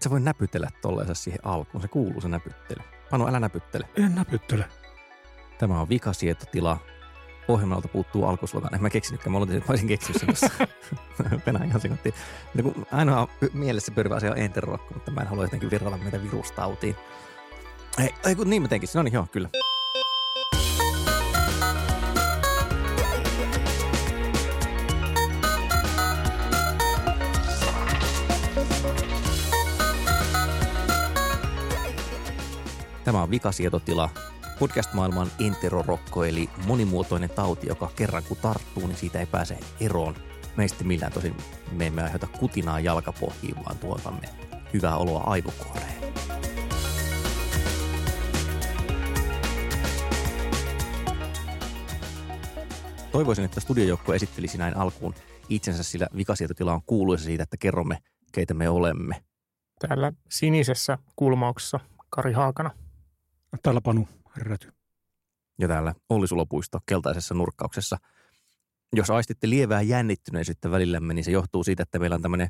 Et sä voi näpytellä tolleensa siihen alkuun. Se kuuluu se näpyttely. Panu, älä näpyttele. En näpyttele. Tämä on vikasietotila. Ohjelmalta puuttuu alkuslogan. En mä keksinytkään. Mä oletin, että mä olisin keksinyt sen tuossa. Penä ihan sekoittiin. No, kun ainoa mielessä pyörivä asia on enterokko, mutta mä en halua jotenkin virralla meitä virustautiin. Ei, ei kun niin mä teinkin. No niin, joo, kyllä. Tämä on vikasietotila, podcast-maailman enterorokko, eli monimuotoinen tauti, joka kerran kun tarttuu, niin siitä ei pääse eroon. Meistä millään tosin me emme aiheuta kutinaa jalkapohjiin, vaan tuotamme hyvää oloa aivokuoreen. Toivoisin, että studiojoukko esittelisi näin alkuun itsensä, sillä vikasietotila on kuuluisa siitä, että kerromme, keitä me olemme. Täällä sinisessä kulmauksessa Kari Haakana. Täällä Panu Räty. Ja täällä Olli Sulopuisto keltaisessa nurkkauksessa. Jos aistitte lievää jännittyneisyyttä välillämme, niin se johtuu siitä, että meillä on tämmöinen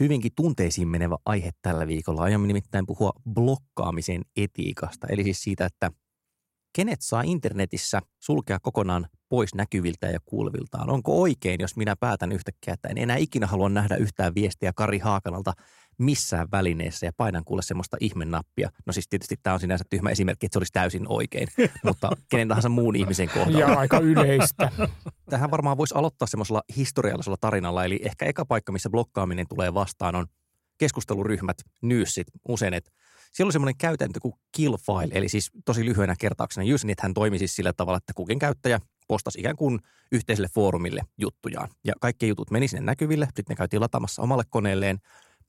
hyvinkin tunteisiin menevä aihe tällä viikolla. Aion nimittäin puhua blokkaamisen etiikasta, eli siis siitä, että kenet saa internetissä sulkea kokonaan pois näkyviltä ja kuuleviltaan? Onko oikein, jos minä päätän yhtäkkiä, että en enää ikinä halua nähdä yhtään viestiä Kari Haakanalta missään välineessä ja painan kuule semmoista ihmennappia. No siis tietysti tämä on sinänsä tyhmä esimerkki, että se olisi täysin oikein, mutta kenen tahansa muun ihmisen kohdalla. Ja aika yleistä. Tähän varmaan voisi aloittaa semmoisella historiallisella tarinalla, eli ehkä eka paikka, missä blokkaaminen tulee vastaan on keskusteluryhmät, nyysit, usein, että siellä oli semmoinen käytäntö kuin kill file, eli siis tosi lyhyenä kertauksena. hän toimi siis sillä tavalla, että kukin käyttäjä postasi ikään kuin yhteiselle foorumille juttujaan. Ja kaikki jutut meni sinne näkyville, sitten ne käytiin lataamassa omalle koneelleen.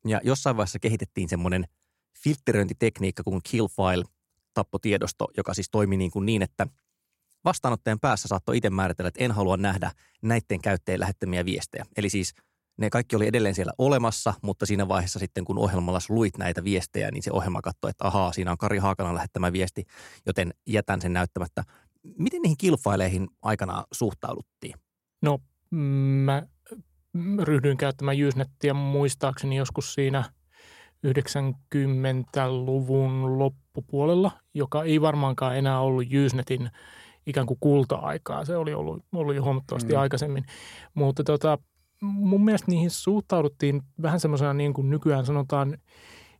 Ja jossain vaiheessa kehitettiin semmoinen filtteröintitekniikka kuin kill file tappotiedosto, joka siis toimi niin, kuin niin että vastaanottajan päässä saattoi itse määritellä, että en halua nähdä näiden käyttäjien lähettämiä viestejä. Eli siis ne kaikki oli edelleen siellä olemassa, mutta siinä vaiheessa sitten kun ohjelmalla luit näitä viestejä, niin se ohjelma katsoi, että ahaa, siinä on Kari Haakanan lähettämä viesti, joten jätän sen näyttämättä. Miten niihin kilfaileihin aikana suhtauduttiin? No mä ryhdyin käyttämään Usenettiä muistaakseni joskus siinä 90-luvun loppupuolella, joka ei varmaankaan enää ollut Usenetin ikään kuin kulta-aikaa. Se oli ollut, ollut jo huomattavasti mm. aikaisemmin. Mutta tota, mun mielestä niihin suhtauduttiin vähän semmoisena niin kuin nykyään sanotaan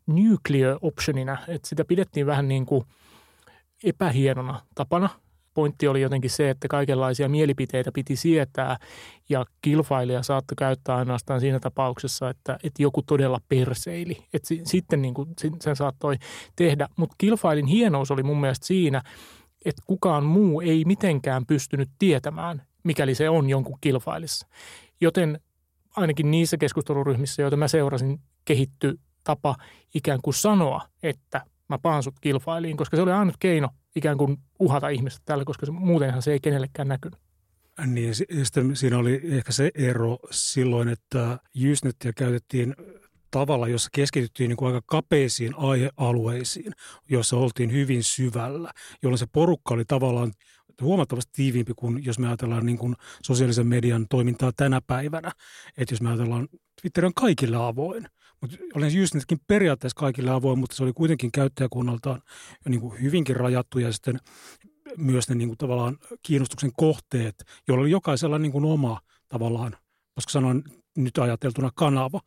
nuclear optionina, että sitä pidettiin vähän niin kuin epähienona tapana. Pointti oli jotenkin se, että kaikenlaisia mielipiteitä piti sietää ja kilfailija saattoi käyttää ainoastaan siinä tapauksessa, että, että joku todella perseili. Että sitten niin kuin sen saattoi tehdä. Mutta kilfailin hienous oli mun mielestä siinä, että kukaan muu ei mitenkään pystynyt tietämään, mikäli se on jonkun kilfailissa. Joten ainakin niissä keskusteluryhmissä, joita mä seurasin, kehitty tapa ikään kuin sanoa, että mä paan sut kilfailiin, koska se oli ainut keino ikään kuin uhata ihmistä tällä, koska se, muutenhan se ei kenellekään näkynyt. Niin, sitten siinä oli ehkä se ero silloin, että Usenettia käytettiin tavalla, jossa keskityttiin niin kuin aika kapeisiin aihealueisiin, joissa oltiin hyvin syvällä, jolloin se porukka oli tavallaan huomattavasti tiiviimpi kuin jos me ajatellaan niin kuin sosiaalisen median toimintaa tänä päivänä. Että jos me ajatellaan, Twitter on kaikille avoin, mutta olen just nytkin periaatteessa kaikille avoin, mutta se oli kuitenkin käyttäjäkunnaltaan niin kuin hyvinkin rajattu ja sitten myös ne niin kuin tavallaan kiinnostuksen kohteet, joilla oli jokaisella niin kuin oma tavallaan, koska sanoin nyt ajateltuna kanava,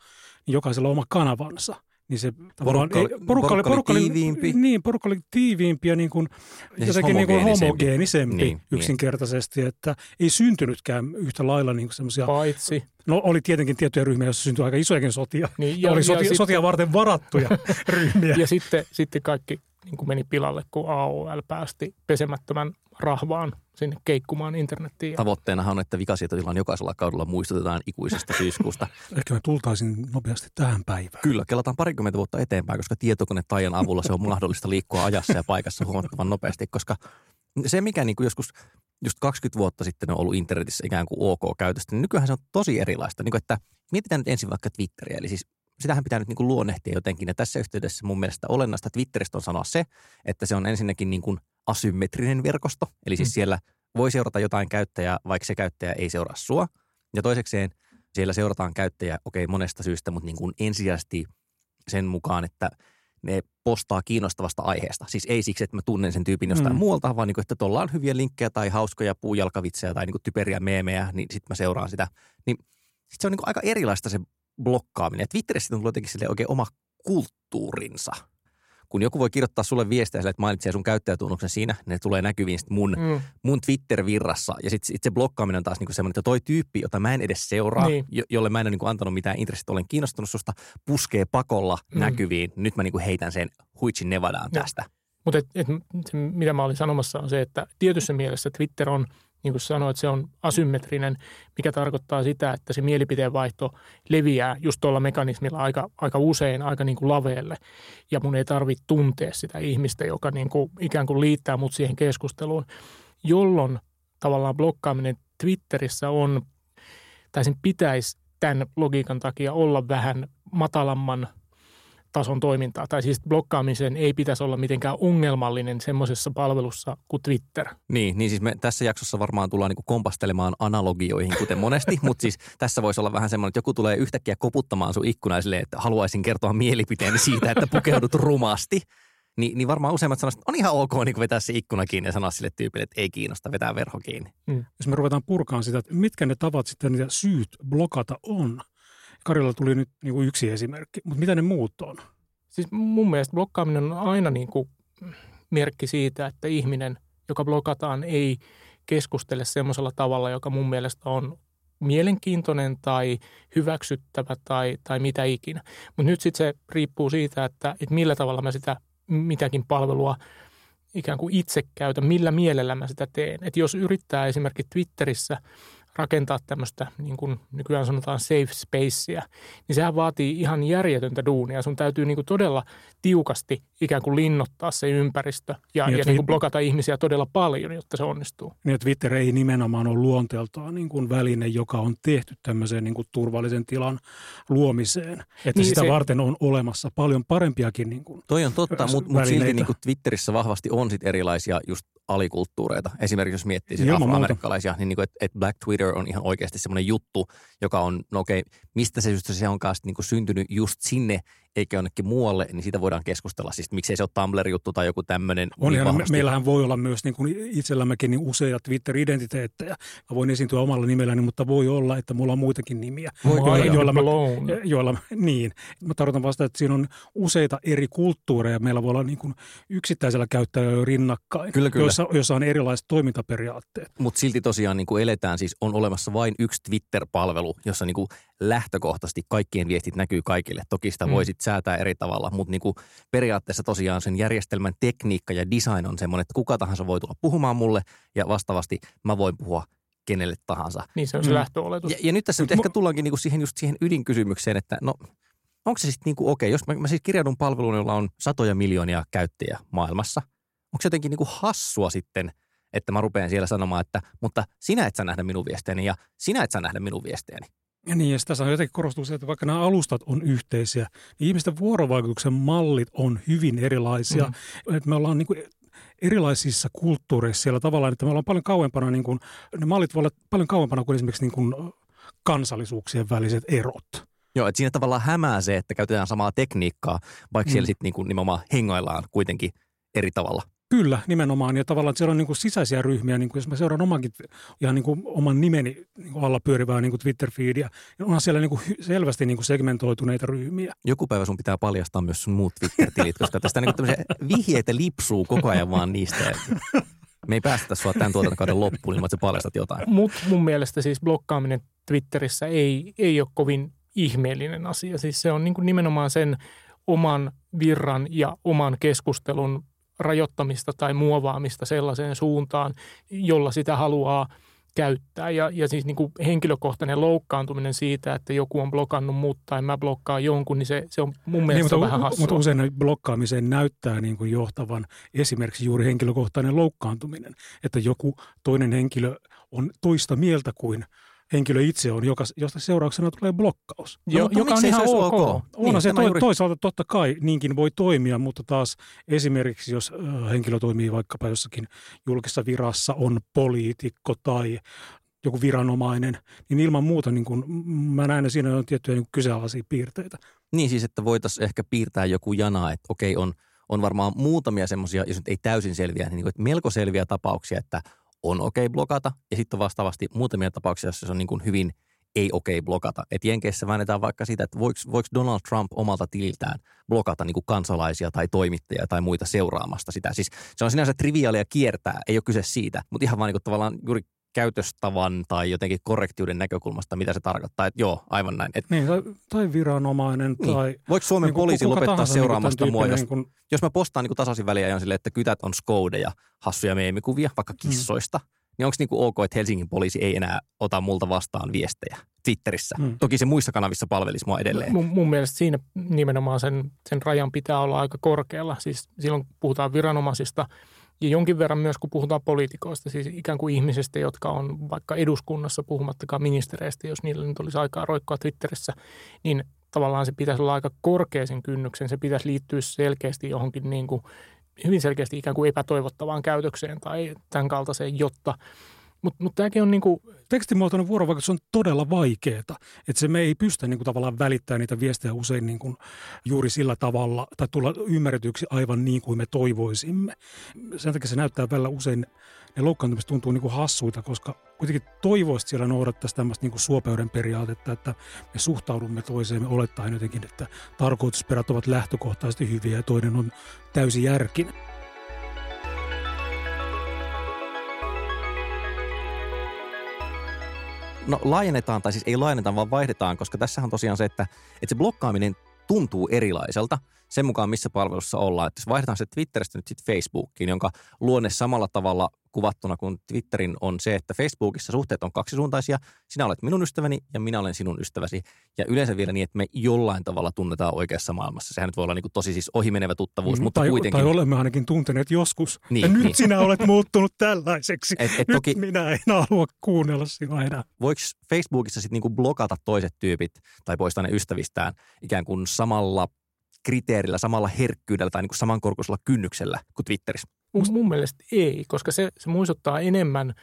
niin jokaisella oma kanavansa – niin se porukka, oli, porukka, porukka, oli, porukka oli tiiviimpi. Niin, porukka oli tiiviimpi ja, niin kuin, ja siis jotenkin niin kuin homogeenisempi niin, niin. yksinkertaisesti, niin. että ei syntynytkään yhtä lailla niin semmoisia... Paitsi. No oli tietenkin tiettyjä ryhmiä, joissa syntyi aika isojakin sotia. Niin, ja, oli sotia, ja sotia varten varattuja ryhmiä. Ja sitten, sitten kaikki niin kuin meni pilalle, kun AOL päästi pesemättömän rahvaan sinne keikkumaan internettiin. Tavoitteenahan on, että vikasietotilan jokaisella kaudella muistutetaan ikuisesta syyskuusta. Ehkä me tultaisiin nopeasti tähän päivään. Kyllä, kelataan parikymmentä vuotta eteenpäin, koska tietokonetajan avulla se on mahdollista liikkua ajassa ja paikassa huomattavan nopeasti, koska se, mikä niin kuin joskus just 20 vuotta sitten on ollut internetissä ikään kuin ok käytöstä, niin nykyään se on tosi erilaista. Niin kuin, että mietitään nyt ensin vaikka Twitteriä, eli siis sitähän pitää nyt niin kuin luonnehtia jotenkin. Ja tässä yhteydessä mun mielestä olennaista Twitteristä on sanoa se, että se on ensinnäkin niin kuin asymmetrinen verkosto. Eli siis mm. siellä voi seurata jotain käyttäjää, vaikka se käyttäjä ei seuraa sua. Ja toisekseen siellä seurataan käyttäjää, okei, okay, monesta syystä, mutta niin kuin ensisijaisesti sen mukaan, että ne postaa kiinnostavasta aiheesta. Siis ei siksi, että mä tunnen sen tyypin jostain mm. muualta, vaan niin kuin, että tuolla on hyviä linkkejä tai hauskoja puujalkavitsejä tai niin kuin typeriä meemejä, niin sitten mä seuraan sitä. Niin sit se on niin kuin aika erilaista se blokkaaminen. Twitterissä on jotenkin sille oikein oma kulttuurinsa. Kun joku voi kirjoittaa sulle viestejä sille, että mainitsee sun käyttäjätunnuksen siinä, ne tulee näkyviin mun, mm. mun Twitter-virrassa. Ja sitten sit se blokkaaminen on taas niinku semmoinen, että toi tyyppi, jota mä en edes seuraa, niin. jo, jolle mä en ole niinku antanut mitään intressit, olen kiinnostunut susta, puskee pakolla mm. näkyviin. Nyt mä niinku heitän sen huitsin Nevadaan tästä. Mutta mitä mä olin sanomassa on se, että tietyssä mielessä Twitter on – niin kuin sanoit, se on asymmetrinen, mikä tarkoittaa sitä, että se mielipiteenvaihto leviää just tuolla mekanismilla aika, aika usein aika niin kuin laveelle. Ja mun ei tarvitse tuntea sitä ihmistä, joka niin kuin ikään kuin liittää mut siihen keskusteluun, jolloin tavallaan blokkaaminen Twitterissä on, tai sen pitäisi tämän logiikan takia olla vähän matalamman – tason toimintaa. Tai siis blokkaamisen ei pitäisi olla mitenkään ongelmallinen semmoisessa palvelussa kuin Twitter. Niin, niin siis me tässä jaksossa varmaan tullaan niin kompastelemaan analogioihin, kuten monesti, mutta siis tässä voisi olla vähän semmoinen, että joku tulee yhtäkkiä koputtamaan sun ikkunaa silleen, että haluaisin kertoa mielipiteeni siitä, että pukeudut rumasti. Ni, niin varmaan useimmat sanoisivat, että on ihan ok niin vetää se ikkuna kiinni ja sanoa sille tyypille, että ei kiinnosta, vetää verho kiinni. Mm. Jos me ruvetaan purkaan sitä, että mitkä ne tavat sitten niitä syyt blokata on, Karjalla tuli nyt niin kuin yksi esimerkki, mutta mitä ne muut on? Siis mun mielestä blokkaaminen on aina niin kuin merkki siitä, että ihminen, joka blokataan, ei keskustele semmoisella tavalla, joka mun mielestä on mielenkiintoinen tai hyväksyttävä tai, tai mitä ikinä. Mutta nyt sitten se riippuu siitä, että, että millä tavalla mä sitä mitäkin palvelua ikään kuin itse käytän, millä mielellä mä sitä teen. Että jos yrittää esimerkiksi Twitterissä rakentaa tämmöistä, niin kuin nykyään sanotaan safe spacea, niin sehän vaatii ihan järjetöntä duunia. Sun täytyy niin kuin todella tiukasti ikään kuin linnottaa se ympäristö ja, niin, ja niin kuin blokata ihmisiä todella paljon, jotta se onnistuu. Niin, Twitter ei nimenomaan ole luonteeltaan niin kuin väline, joka on tehty tämmöiseen niin kuin turvallisen tilan luomiseen. Että niin, sitä se, varten on olemassa paljon parempiakin niin kuin Toi on totta, mutta mut silti niin kuin Twitterissä vahvasti on sit erilaisia just alikulttuureita. Esimerkiksi jos miettii siis afroamerikkalaisia, niin, niin kuin, että, että Black Twitter on ihan oikeasti semmoinen juttu, joka on, no okei, mistä se just se onkaan niin syntynyt just sinne eikä jonnekin muualle, niin siitä voidaan keskustella. Siis miksei se ole Tumblr-juttu tai joku tämmöinen. On niin ihan, meillähän voi olla myös niin kuin itsellämmekin niin useita Twitter-identiteettejä. Mä voin esiintyä omalla nimelläni, mutta voi olla, että mulla on muitakin nimiä. Voi joilla, joilla, mä, joilla, niin. Mä tarkoitan vasta, että siinä on useita eri kulttuureja. Meillä voi olla niin kuin yksittäisellä käyttäjällä rinnakkain, kyllä, kyllä. Joissa, joissa on erilaiset toimintaperiaatteet. Mutta silti tosiaan niin kuin eletään, siis on olemassa vain yksi Twitter-palvelu, jossa niin kuin lähtökohtaisesti kaikkien viestit näkyy kaikille. Toki sitä mm. voisit säätää eri tavalla, mutta niin kuin periaatteessa tosiaan sen järjestelmän tekniikka ja design on semmoinen, että kuka tahansa voi tulla puhumaan mulle ja vastaavasti mä voin puhua kenelle tahansa. Niin se on se mm. lähtöoletus. Ja, ja nyt tässä nyt ehkä tullaankin niinku siihen, just siihen ydinkysymykseen, että no onko se sitten niinku okei, okay, jos mä, mä siis kirjaudun palveluun, jolla on satoja miljoonia käyttäjiä maailmassa, onko se jotenkin niinku hassua sitten, että mä rupean siellä sanomaan, että mutta sinä et saa nähdä minun viesteeni ja sinä et saa nähdä minun viesteeni. Ja niin, ja tässä jotenkin korostuu se, että vaikka nämä alustat on yhteisiä, niin ihmisten vuorovaikutuksen mallit on hyvin erilaisia. Mm. Että me ollaan niin kuin erilaisissa kulttuureissa siellä tavallaan, että me ollaan paljon kauempana, niin kuin, ne mallit voivat olla paljon kauempana kuin esimerkiksi niin kuin kansallisuuksien väliset erot. Joo, että siinä tavallaan hämää se, että käytetään samaa tekniikkaa, vaikka mm. siellä sitten niin nimenomaan hengaillaan kuitenkin eri tavalla. Kyllä, nimenomaan. Ja tavallaan että siellä on niin kuin sisäisiä ryhmiä, niin kuin jos mä seuraan omankin, ihan niin kuin oman nimeni niin kuin alla pyörivää niin kuin Twitter-feedia, niin onhan siellä niin kuin selvästi niin kuin segmentoituneita ryhmiä. Joku päivä sun pitää paljastaa myös sun muut Twitter-tilit, koska tästä niin kuin vihjeitä lipsuu koko ajan vaan niistä. Me ei päästä sua tämän tuotantokauden loppuun ilman, että sä paljastat jotain. Mutta mun mielestä siis blokkaaminen Twitterissä ei, ei ole kovin ihmeellinen asia. Siis se on niin kuin nimenomaan sen oman virran ja oman keskustelun rajoittamista tai muovaamista sellaiseen suuntaan, jolla sitä haluaa käyttää. Ja, ja siis niin kuin henkilökohtainen loukkaantuminen siitä, että joku on blokannut mut tai mä blokkaan jonkun, niin se, se on mun mielestä niin, mutta, vähän hassua. Mutta usein blokkaamiseen näyttää niin kuin johtavan esimerkiksi juuri henkilökohtainen loukkaantuminen, että joku toinen henkilö on toista mieltä kuin – henkilö itse on, joka, josta seurauksena tulee blokkaus. Jo, no, joka on ihan ok. ok. Onhan niin, se to, juuri... toisaalta totta kai niinkin voi toimia, mutta taas esimerkiksi jos henkilö toimii vaikkapa jossakin julkisessa virassa, on poliitikko tai joku viranomainen, niin ilman muuta niin kun, mä näen, että siinä on tiettyjä niin kyseenalaisia piirteitä. Niin siis, että voitaisiin ehkä piirtää joku jana, että okei, on, on varmaan muutamia semmoisia, jos nyt ei täysin selviä, niin kuin, että melko selviä tapauksia, että – on okei okay blokata, ja sitten vastaavasti muutamia tapauksia, joissa se on niin kuin hyvin ei okei okay blokata. Et Jenkeissä väännetään vaikka sitä, että voiko, voiko Donald Trump omalta tililtään blokata niin kuin kansalaisia tai toimittajia tai muita seuraamasta sitä. Siis se on sinänsä triviaalia kiertää, ei ole kyse siitä, mutta ihan vaan niin kuin tavallaan juuri käytöstavan tai jotenkin korrektiuden näkökulmasta, mitä se tarkoittaa. Että joo, aivan näin. Et, niin, tai, tai viranomainen. Niin. Tai, Voiko Suomen niin, poliisi lopettaa niin seuraamasta niin mua, jos, niin kun... jos mä postaan niin tasaisin väliä on silleen, että kytät on skoudeja, hassuja meemikuvia, vaikka mm. kissoista, mm. niin onko niinku ok, että Helsingin poliisi ei enää ota multa vastaan viestejä Twitterissä? Mm. Toki se muissa kanavissa palvelisi mua edelleen. Mun, mun mielestä siinä nimenomaan sen, sen rajan pitää olla aika korkealla. Siis silloin puhutaan viranomaisista – ja jonkin verran myös, kun puhutaan poliitikoista, siis ikään kuin ihmisistä, jotka on vaikka eduskunnassa, puhumattakaan ministereistä, jos niillä nyt olisi aikaa roikkoa Twitterissä, niin tavallaan se pitäisi olla aika korkeisen kynnyksen. Se pitäisi liittyä selkeästi johonkin niin kuin, hyvin selkeästi ikään kuin epätoivottavaan käytökseen tai tämän kaltaiseen, jotta – mutta mut tämäkin on niinku... Tekstimuotoinen vuorovaikutus on todella vaikeaa. Että se me ei pystytä niinku tavallaan välittämään niitä viestejä usein niinku juuri sillä tavalla tai tulla ymmärretyksi aivan niin kuin me toivoisimme. Sen takia se näyttää välillä usein, ne loukkaantumiset tuntuu niinku hassuita, koska kuitenkin toivoisi siellä noudattaisi tämmöistä niinku suopeuden periaatetta, että me suhtaudumme toiseen, me olettaen jotenkin, että tarkoitusperät ovat lähtökohtaisesti hyviä ja toinen on täysin järkinen. No laajennetaan, tai siis ei laajenneta, vaan vaihdetaan, koska tässä on tosiaan se, että, että se blokkaaminen tuntuu erilaiselta sen mukaan, missä palvelussa ollaan. Että jos vaihdetaan se Twitteristä nyt sitten Facebookiin, jonka luonne samalla tavalla kuvattuna kuin Twitterin on se, että Facebookissa suhteet on kaksisuuntaisia. Sinä olet minun ystäväni ja minä olen sinun ystäväsi. Ja yleensä vielä niin, että me jollain tavalla tunnetaan oikeassa maailmassa. Sehän nyt voi olla niin kuin tosi siis ohimenevä tuttavuus, mm, mutta tai, kuitenkin. Tai olemme ainakin tunteneet joskus. Niin, ja nyt niin. sinä olet muuttunut tällaiseksi. Et, et nyt toki, minä en halua kuunnella sinua enää. Voiko Facebookissa sitten niin blokata toiset tyypit tai poistaa ne ystävistään ikään kuin samalla kriteerillä, samalla herkkyydellä tai niin kuin samankorkuisella kynnyksellä kuin Twitterissä? Mun, mun mielestä ei, koska se, se muistuttaa enemmän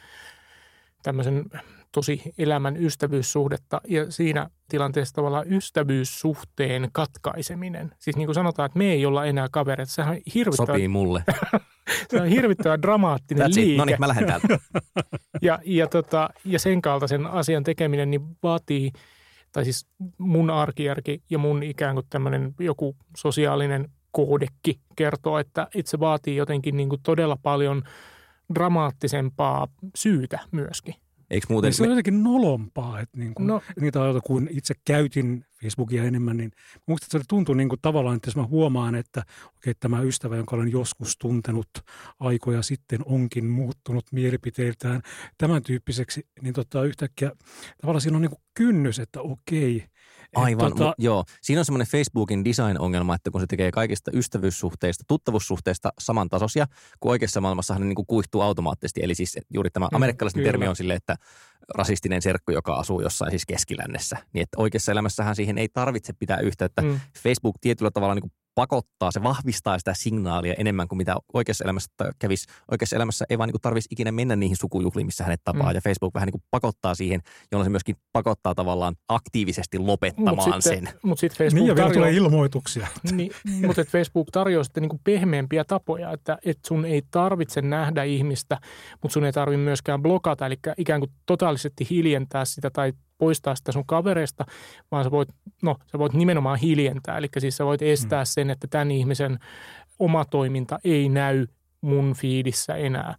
tämmöisen tosi elämän ystävyyssuhdetta ja siinä tilanteessa tavallaan ystävyyssuhteen katkaiseminen. Siis niin kuin sanotaan, että me ei olla enää kavereita. Sehän on hirvittävä... Sopii mulle. se on hirvittävän dramaattinen That's liike. No niin, mä lähden täältä. ja, ja, tota, ja sen kaltaisen asian tekeminen niin vaatii – tai siis mun arkijärki ja mun ikään kuin tämmöinen joku sosiaalinen koodekki kertoo, että itse vaatii jotenkin niin kuin todella paljon dramaattisempaa syytä myöskin. Eikö muuten... Niin se on jotenkin nolompaa, että niin kuin, no, niitä ajoita, kun itse käytin Facebookia enemmän, niin musta se tuntuu niin kuin tavallaan, että jos mä huomaan, että okay, tämä ystävä, jonka olen joskus tuntenut aikoja sitten, onkin muuttunut mielipiteiltään tämän tyyppiseksi, niin tota, yhtäkkiä tavallaan siinä on niin kuin kynnys, että okei, Aivan, tota... joo. Siinä on semmoinen Facebookin design-ongelma, että kun se tekee kaikista ystävyyssuhteista, tuttavuussuhteista samantasoisia, kun oikeassa maailmassa ne niin kuin kuihtuu automaattisesti. Eli siis juuri tämä mm, amerikkalaisen termi on silleen, että rasistinen serkku, joka asuu jossain siis keskilännessä. Niin että oikeassa elämässähän siihen ei tarvitse pitää yhteyttä. Mm. Facebook tietyllä tavalla niin kuin pakottaa, se vahvistaa sitä signaalia enemmän kuin mitä oikeassa elämässä kävisi. Oikeassa elämässä ei vaan niin tarvitsisi ikinä mennä niihin sukujuhliin, missä hänet tapaa. Mm. Ja Facebook vähän niin kuin pakottaa siihen, jolloin se myöskin pakottaa tavallaan aktiivisesti lopettamaan mut sitten, sen. Mutta sitten Facebook niin ja tarjoaa, tulee ilmoituksia. Niin, mutta Facebook tarjoaa sitten niin kuin pehmeämpiä tapoja, että, että sun ei tarvitse nähdä ihmistä, mutta sun ei tarvitse myöskään blokata, eli ikään kuin totaalisesti hiljentää sitä tai poistaa sitä sun kavereista, vaan sä voit, no, sä voit nimenomaan hiljentää. Eli siis sä voit estää mm. sen, että tämän ihmisen oma toiminta ei näy mun fiidissä enää.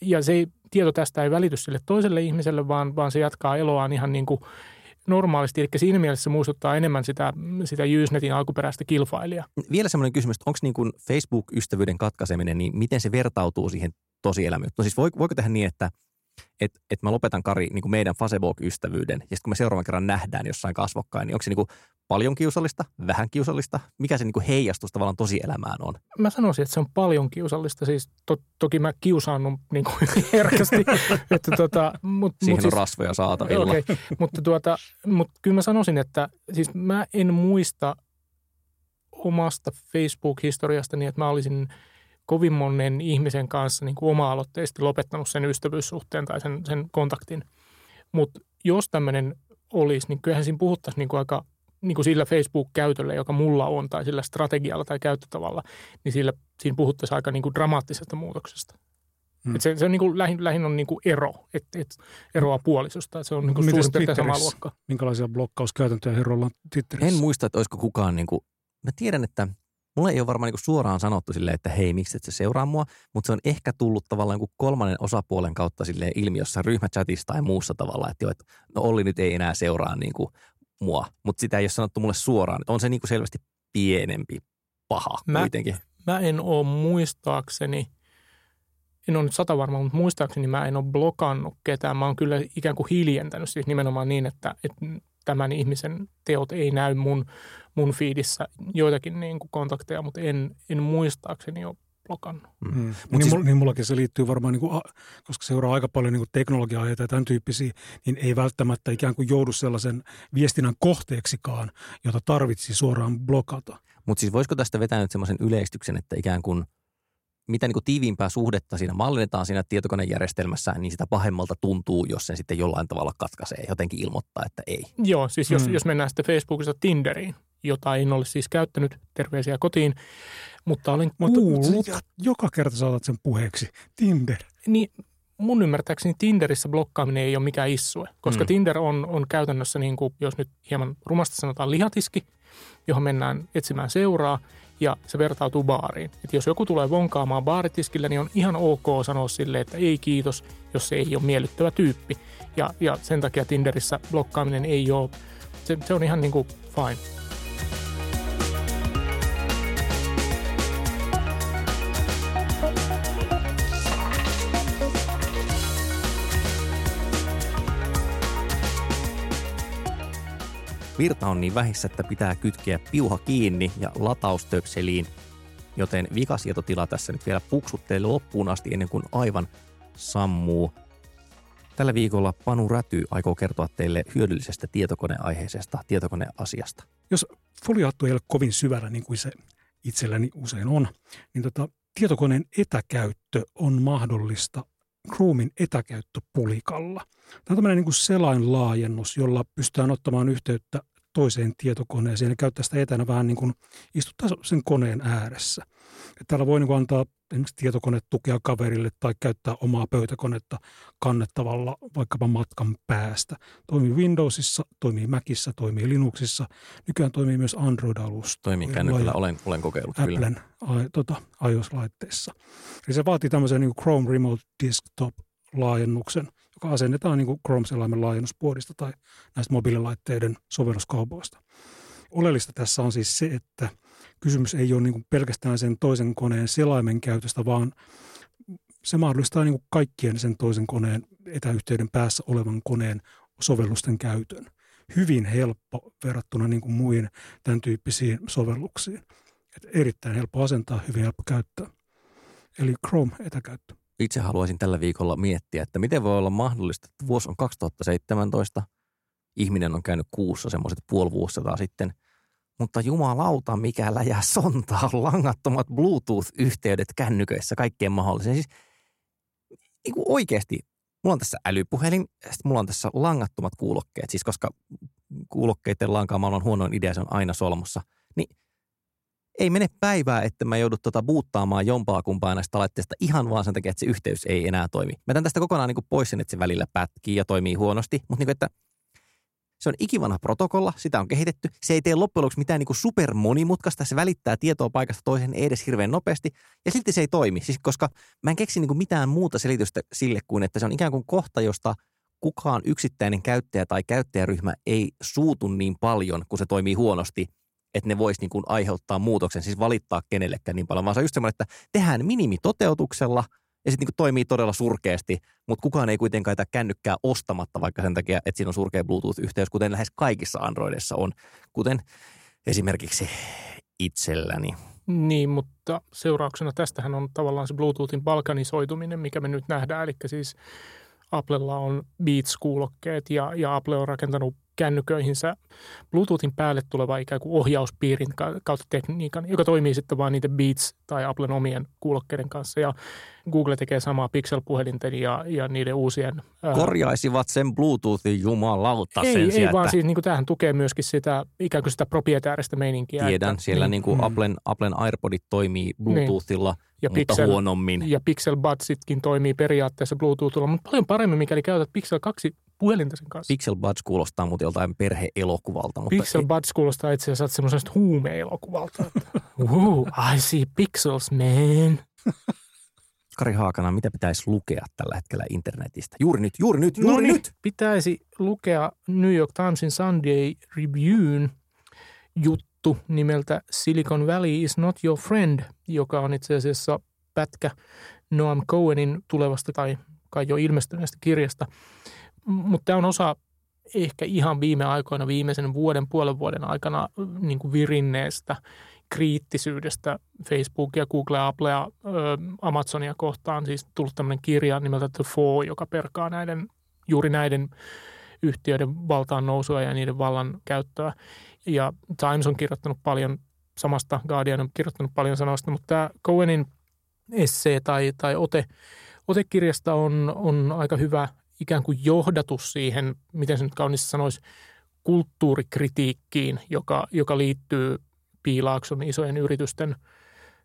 Ja se tieto tästä ei välity sille toiselle ihmiselle, vaan, vaan se jatkaa eloaan ihan niin kuin normaalisti. Eli siinä mielessä se muistuttaa enemmän sitä, sitä Usenetin alkuperäistä kilfailia. Vielä semmoinen kysymys, että onko niin kuin Facebook-ystävyyden katkaiseminen, niin miten se vertautuu siihen tosielämään? No siis voiko tehdä niin, että että et mä lopetan Kari niin kuin meidän Facebook-ystävyyden, ja sitten kun me seuraavan kerran nähdään jossain kasvokkain, niin onko se niin kuin paljon kiusallista, vähän kiusallista? Mikä se niin kuin heijastus tavallaan tosielämään on? Mä sanoisin, että se on paljon kiusallista. Siis to, toki mä kiusaannut niin kuin herkästi. että tota, mut, Siihen mut on siis, rasvoja saatavilla. Okay, mutta, tuota, mutta kyllä mä sanoisin, että siis mä en muista omasta Facebook-historiastani, että mä olisin kovin monen ihmisen kanssa niin kuin oma-aloitteisesti lopettanut sen ystävyyssuhteen tai sen, sen kontaktin. Mutta jos tämmöinen olisi, niin kyllähän siinä puhuttaisiin niin kuin aika niin kuin sillä Facebook-käytöllä, joka mulla on, tai sillä strategialla tai käyttötavalla, niin sillä, siinä puhuttaisiin aika niin kuin dramaattisesta muutoksesta. Hmm. Et se, se on niin kuin, lähin, lähin on niin kuin ero, että et eroa puolisosta. Se on niin kuin suurin piirtein sama luokka. Minkälaisia blokkauskäytäntöjä herroilla on Twitterissä? En muista, että olisiko kukaan, niin kuin, mä tiedän, että mulle ei ole varmaan niin suoraan sanottu silleen, että hei, miksi et sä seuraa mua, mutta se on ehkä tullut tavallaan niin kolmannen osapuolen kautta silleen ilmi jossain ryhmächatissa tai muussa tavalla, että, jo, että no Olli nyt ei enää seuraa niin kuin mua, mutta sitä ei ole sanottu mulle suoraan. On se niin kuin selvästi pienempi paha mä, kuitenkin. Mä en ole muistaakseni, en ole nyt sata varma, mutta muistaakseni mä en ole blokannut ketään. Mä oon kyllä ikään kuin hiljentänyt siis nimenomaan niin, että, että tämän ihmisen teot ei näy mun, mun fiidissä joitakin niin kuin kontakteja, mutta en, en muistaakseni ole blokannut. Mm. Mm. Niin, siis, niin mullakin se liittyy varmaan, niin kuin, koska seuraa aika paljon niin teknologiaa ja tämän tyyppisiä, niin ei välttämättä ikään kuin joudu sellaisen viestinnän kohteeksikaan, jota tarvitsi suoraan blokata. Mutta siis voisiko tästä vetää nyt semmoisen yleistyksen, että ikään kuin mitä niin kuin tiiviimpää suhdetta siinä mallinnetaan siinä tietokonejärjestelmässä, niin sitä pahemmalta tuntuu, jos sen sitten jollain tavalla katkaisee, jotenkin ilmoittaa, että ei. Joo, siis jos, mm. jos mennään sitten Facebookista Tinderiin, jota en ole siis käyttänyt, terveisiä kotiin, mutta olen mutta, kuullut. Mutta joka kerta saatat sen puheeksi, Tinder. Niin mun ymmärtääkseni Tinderissä blokkaaminen ei ole mikään issue, koska mm. Tinder on, on käytännössä, niin kuin, jos nyt hieman rumasti sanotaan, lihatiski, johon mennään etsimään seuraa ja se vertautuu baariin. Et jos joku tulee vonkaamaan baaritiskillä, niin on ihan ok sanoa sille, että ei kiitos, jos se ei ole miellyttävä tyyppi. Ja, ja sen takia Tinderissä blokkaaminen ei ole, se, se on ihan niin kuin fine. Virta on niin vähissä, että pitää kytkeä piuha kiinni ja lataustöpseliin, joten vikasietotila tässä nyt vielä puksuttelee loppuun asti ennen kuin aivan sammuu. Tällä viikolla Panu Räty aikoo kertoa teille hyödyllisestä tietokoneaiheisesta tietokoneasiasta. Jos foliaattu ei ole kovin syvällä, niin kuin se itselläni usein on, niin tota, tietokoneen etäkäyttö on mahdollista Chromein etäkäyttöpulikalla. Tämä on tämmöinen niin selainlaajennus, jolla pystytään ottamaan yhteyttä toiseen tietokoneeseen ja käyttää sitä etänä vähän niin kuin istuttaa sen koneen ääressä. Että täällä voi niin kuin antaa esimerkiksi tietokonetukea kaverille tai käyttää omaa pöytäkonetta kannettavalla vaikkapa matkan päästä. Toimii Windowsissa, toimii Macissa, toimii Linuxissa. Nykyään toimii myös Android-alusta. Toimii kännykällä, olen, olen kokeillut Applen, kyllä. A, tota, iOS-laitteissa. Eli se vaatii tämmöisen niin Chrome Remote Desktop-laajennuksen, joka asennetaan niin kuin Chrome-selaimen laajennuspuodista tai näistä mobiililaitteiden sovelluskaupoista. Oleellista tässä on siis se, että kysymys ei ole niin kuin pelkästään sen toisen koneen selaimen käytöstä, vaan se mahdollistaa niin kuin kaikkien sen toisen koneen etäyhteyden päässä olevan koneen sovellusten käytön. Hyvin helppo verrattuna niin kuin muihin tämän tyyppisiin sovelluksiin. Et erittäin helppo asentaa, hyvin helppo käyttää. Eli Chrome-etäkäyttö. Itse haluaisin tällä viikolla miettiä, että miten voi olla mahdollista, että vuosi on 2017, ihminen on käynyt kuussa semmoiset puoli vuosisataa sitten – mutta jumalauta, mikä läjä sontaa langattomat Bluetooth-yhteydet kännyköissä kaikkeen mahdolliseen. Siis niin kuin oikeasti, mulla on tässä älypuhelin, ja sitten mulla on tässä langattomat kuulokkeet, siis koska kuulokkeiden lankaamalla on huonoin idea, se on aina solmussa. Niin ei mene päivää, että mä joudut tota buuttaamaan jompaa kumpaa näistä laitteista ihan vaan sen takia, että se yhteys ei enää toimi. Mä tämän tästä kokonaan niin pois sen, että se välillä pätkii ja toimii huonosti, mutta niin kuin, että – se on ikivanha protokolla, sitä on kehitetty. Se ei tee loppujen lopuksi mitään niin super monimutkaista, se välittää tietoa paikasta toiseen ei edes hirveän nopeasti, ja silti se ei toimi, siis koska mä en keksi niin mitään muuta selitystä sille kuin, että se on ikään kuin kohta, josta kukaan yksittäinen käyttäjä tai käyttäjäryhmä ei suutu niin paljon, kun se toimii huonosti, että ne voisi niin kuin aiheuttaa muutoksen, siis valittaa kenellekään niin paljon, vaan se on just semmoinen, että tehdään minimitoteutuksella ja sitten niin toimii todella surkeasti, mutta kukaan ei kuitenkaan tätä kännykkää ostamatta vaikka sen takia, että siinä on surkea Bluetooth-yhteys, kuten lähes kaikissa Androidissa on, kuten esimerkiksi itselläni. Niin, mutta seurauksena tästähän on tavallaan se Bluetoothin balkanisoituminen, mikä me nyt nähdään. Eli siis Applella on Beats-kuulokkeet ja, ja Apple on rakentanut kännyköihinsä Bluetoothin päälle tuleva ikään kuin ohjauspiirin kautta tekniikan, joka toimii sitten vain niiden Beats tai Applen omien kuulokkeiden kanssa. Ja Google tekee samaa Pixel-puhelinten ja, ja niiden uusien... Korjaisivat sen Bluetoothin jumalauta ei, sen Ei, sieltä. vaan siis niin kuin, tämähän tukee myöskin sitä ikään kuin sitä proprietääristä meininkiä. Tiedän, että, siellä niin, niin kuin mm. Applen, Applen AirPodit toimii Bluetoothilla niin. ja mutta Pixel, huonommin. Ja Pixel Budsitkin toimii periaatteessa Bluetoothilla, mutta paljon paremmin, mikäli käytät Pixel 2 puhelinta sen kanssa. Pixel Buds kuulostaa muuten joltain perheelokuvalta. Mutta Pixel Buds kuulostaa itse asiassa semmoisesta huume-elokuvalta. uh, I see pixels, man. Kari Haakana, mitä pitäisi lukea tällä hetkellä internetistä? Juuri nyt, juuri nyt, juuri no niin, nyt! Pitäisi lukea New York Timesin Sunday Review'n juttu nimeltä Silicon Valley is not your friend, joka on itse asiassa pätkä Noam Cohenin tulevasta tai kai jo ilmestyneestä kirjasta. Mutta tämä on osa ehkä ihan viime aikoina, viimeisen vuoden, puolen vuoden aikana niin kuin virinneestä kriittisyydestä Facebookia, Googlea, Applea, Amazonia kohtaan. Siis tullut tämmöinen kirja nimeltä The Four, joka perkaa näiden, juuri näiden yhtiöiden valtaan nousua ja niiden vallan käyttöä. Ja Times on kirjoittanut paljon samasta, Guardian on kirjoittanut paljon sanoista, mutta tämä Cohenin essee tai, tai ote, otekirjasta on, on aika hyvä ikään kuin johdatus siihen, miten se nyt kauniisti sanoisi, kulttuurikritiikkiin, joka, joka liittyy Piilaakson isojen yritysten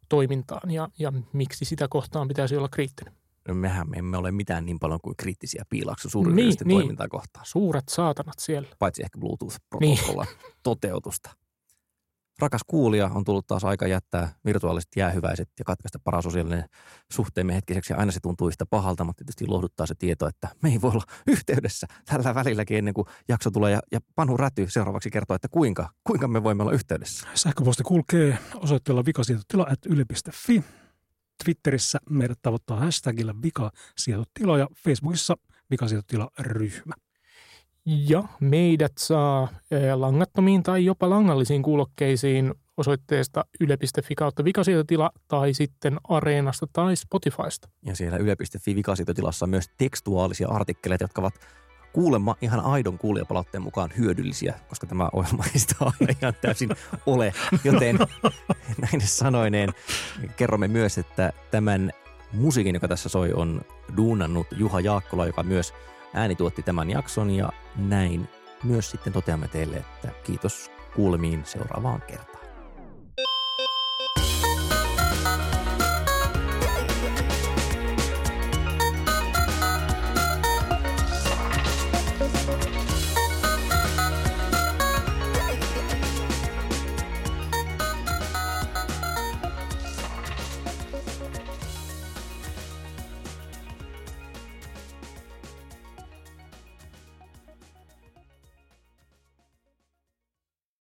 toimintaan ja, ja miksi sitä kohtaan pitäisi olla kriittinen. No mehän me emme ole mitään niin paljon kuin kriittisiä Piilaakson suuryritysten niin, toimintaa niin. kohtaan. Suuret saatanat siellä. Paitsi ehkä Bluetooth-protokollan niin. toteutusta. Rakas kuulija, on tullut taas aika jättää virtuaaliset jäähyväiset ja katkaista parasosiaalinen suhteemme hetkiseksi. Aina se tuntuu yhtä pahalta, mutta tietysti lohduttaa se tieto, että me ei voi olla yhteydessä tällä välilläkin ennen kuin jakso tulee. Ja, ja Panu Räty seuraavaksi kertoo, että kuinka, kuinka me voimme olla yhteydessä. Sähköposti kulkee osoitteella vikasietotila.yle.fi. Twitterissä meidät tavoittaa hashtagillä vikasietotila ja Facebookissa vikasietotila-ryhmä. Ja meidät saa eh, langattomiin tai jopa langallisiin kuulokkeisiin osoitteesta yle.fi kautta vikasietotila tai sitten Areenasta tai Spotifysta. Ja siellä yle.fi vikasietotilassa on myös tekstuaalisia artikkeleita, jotka ovat kuulemma ihan aidon kuulijapalautteen mukaan hyödyllisiä, koska tämä ohjelma ei sitä aina ihan täysin ole. Joten näin sanoineen kerromme myös, että tämän musiikin, joka tässä soi, on duunannut Juha Jaakkola, joka myös – ääni tuotti tämän jakson ja näin myös sitten toteamme teille, että kiitos kuulemiin seuraavaan kertaan.